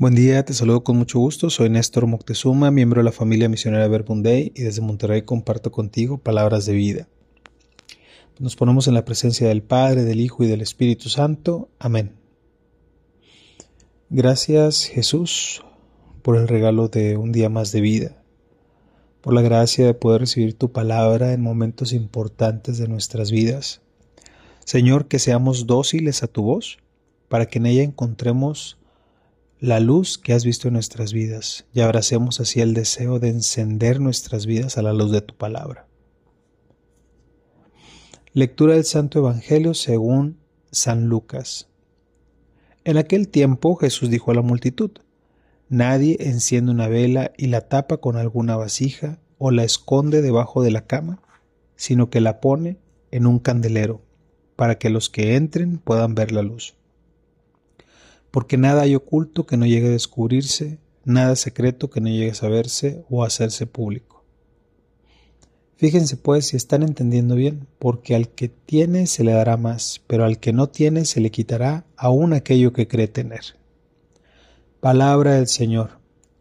Buen día, te saludo con mucho gusto. Soy Néstor Moctezuma, miembro de la familia misionera Verbunday y desde Monterrey comparto contigo palabras de vida. Nos ponemos en la presencia del Padre, del Hijo y del Espíritu Santo. Amén. Gracias Jesús por el regalo de un día más de vida, por la gracia de poder recibir tu palabra en momentos importantes de nuestras vidas. Señor, que seamos dóciles a tu voz, para que en ella encontremos la luz que has visto en nuestras vidas y abracemos así el deseo de encender nuestras vidas a la luz de tu palabra. Lectura del Santo Evangelio según San Lucas. En aquel tiempo Jesús dijo a la multitud, Nadie enciende una vela y la tapa con alguna vasija o la esconde debajo de la cama, sino que la pone en un candelero, para que los que entren puedan ver la luz porque nada hay oculto que no llegue a descubrirse, nada secreto que no llegue a saberse o a hacerse público. Fíjense pues si están entendiendo bien, porque al que tiene se le dará más, pero al que no tiene se le quitará aún aquello que cree tener. Palabra del Señor.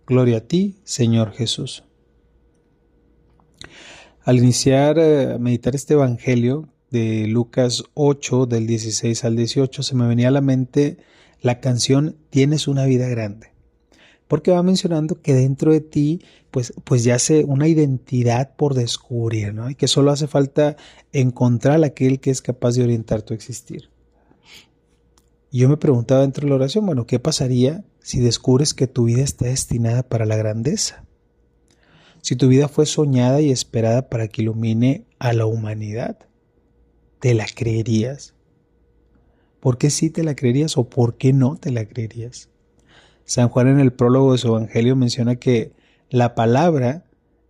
Gloria a ti, Señor Jesús. Al iniciar a eh, meditar este Evangelio de Lucas 8, del 16 al 18, se me venía a la mente la canción Tienes una vida grande. Porque va mencionando que dentro de ti, pues, pues yace una identidad por descubrir, ¿no? Y que solo hace falta encontrar aquel que es capaz de orientar tu existir. Y yo me preguntaba dentro de la oración, bueno, ¿qué pasaría si descubres que tu vida está destinada para la grandeza? Si tu vida fue soñada y esperada para que ilumine a la humanidad, ¿te la creerías? ¿Por qué sí te la creerías o por qué no te la creerías? San Juan en el prólogo de su Evangelio menciona que la palabra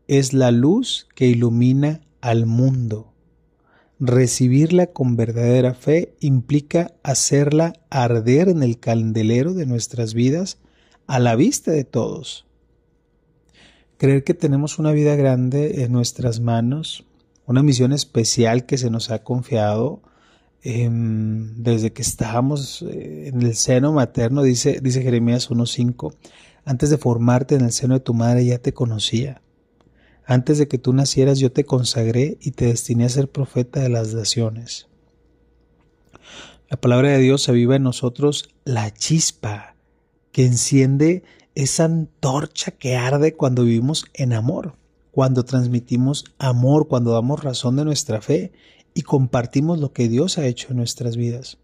es la luz que ilumina al mundo. Recibirla con verdadera fe implica hacerla arder en el candelero de nuestras vidas a la vista de todos. Creer que tenemos una vida grande en nuestras manos, una misión especial que se nos ha confiado, Em, desde que estábamos eh, en el seno materno, dice, dice Jeremías 1.5, antes de formarte en el seno de tu madre ya te conocía. Antes de que tú nacieras yo te consagré y te destiné a ser profeta de las naciones. La palabra de Dios aviva en nosotros la chispa que enciende esa antorcha que arde cuando vivimos en amor, cuando transmitimos amor, cuando damos razón de nuestra fe y compartimos lo que Dios ha hecho en nuestras vidas.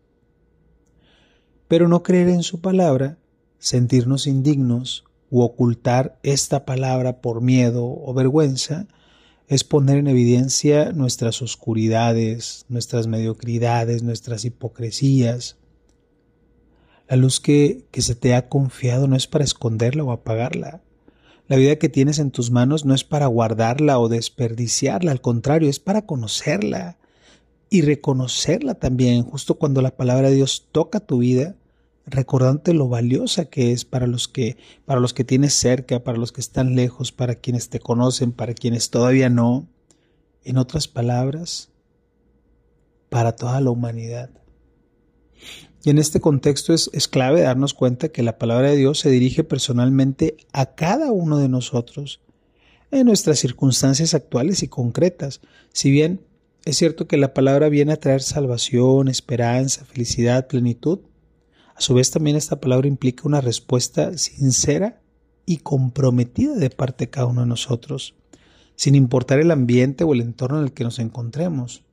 Pero no creer en su palabra, sentirnos indignos u ocultar esta palabra por miedo o vergüenza, es poner en evidencia nuestras oscuridades, nuestras mediocridades, nuestras hipocresías. La luz que, que se te ha confiado no es para esconderla o apagarla. La vida que tienes en tus manos no es para guardarla o desperdiciarla, al contrario, es para conocerla, y reconocerla también justo cuando la palabra de Dios toca tu vida, recordándote lo valiosa que es para los que para los que tienes cerca, para los que están lejos, para quienes te conocen, para quienes todavía no. En otras palabras, para toda la humanidad. Y en este contexto es, es, clave darnos cuenta que la palabra de Dios se dirige personalmente a cada uno de nosotros en nuestras circunstancias actuales y concretas. Si bien es cierto que la palabra viene a traer salvación, esperanza, felicidad, plenitud. A su vez también esta palabra implica una respuesta sincera y comprometida de parte de cada uno de nosotros, sin importar el ambiente o el entorno en el que nos encontremos.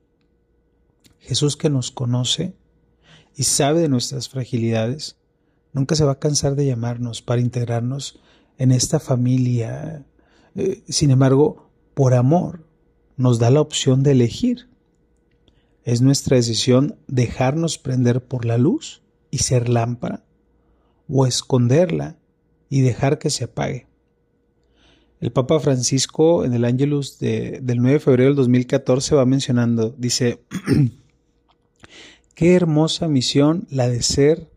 Jesús que nos conoce y sabe de nuestras fragilidades, nunca se va a cansar de llamarnos para integrarnos en esta familia. Eh, sin embargo, por amor, nos da la opción de elegir. Es nuestra decisión dejarnos prender por la luz y ser lámpara, o esconderla y dejar que se apague. El Papa Francisco en el Ángelus del 9 de febrero del 2014 va mencionando, dice, qué hermosa misión la de ser,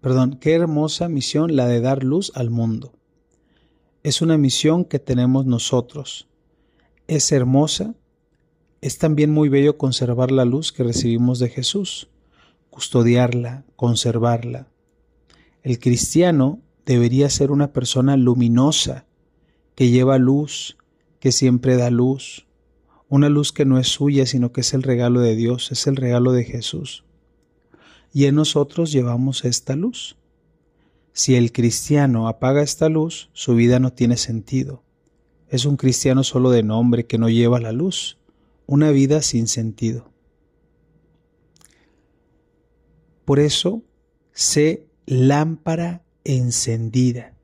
perdón, qué hermosa misión la de dar luz al mundo. Es una misión que tenemos nosotros. Es hermosa es también muy bello conservar la luz que recibimos de Jesús, custodiarla, conservarla. El cristiano debería ser una persona luminosa, que lleva luz, que siempre da luz, una luz que no es suya, sino que es el regalo de Dios, es el regalo de Jesús. Y en nosotros llevamos esta luz. Si el cristiano apaga esta luz, su vida no tiene sentido. Es un cristiano solo de nombre que no lleva la luz, una vida sin sentido. Por eso, sé lámpara encendida,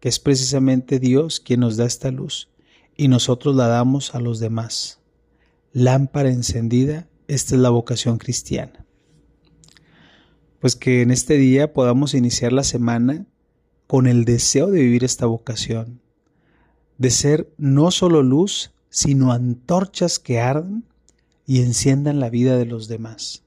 que es precisamente Dios quien nos da esta luz y nosotros la damos a los demás. Lámpara encendida, esta es la vocación cristiana. Pues que en este día podamos iniciar la semana con el deseo de vivir esta vocación, de ser no solo luz, sino antorchas que arden y enciendan la vida de los demás.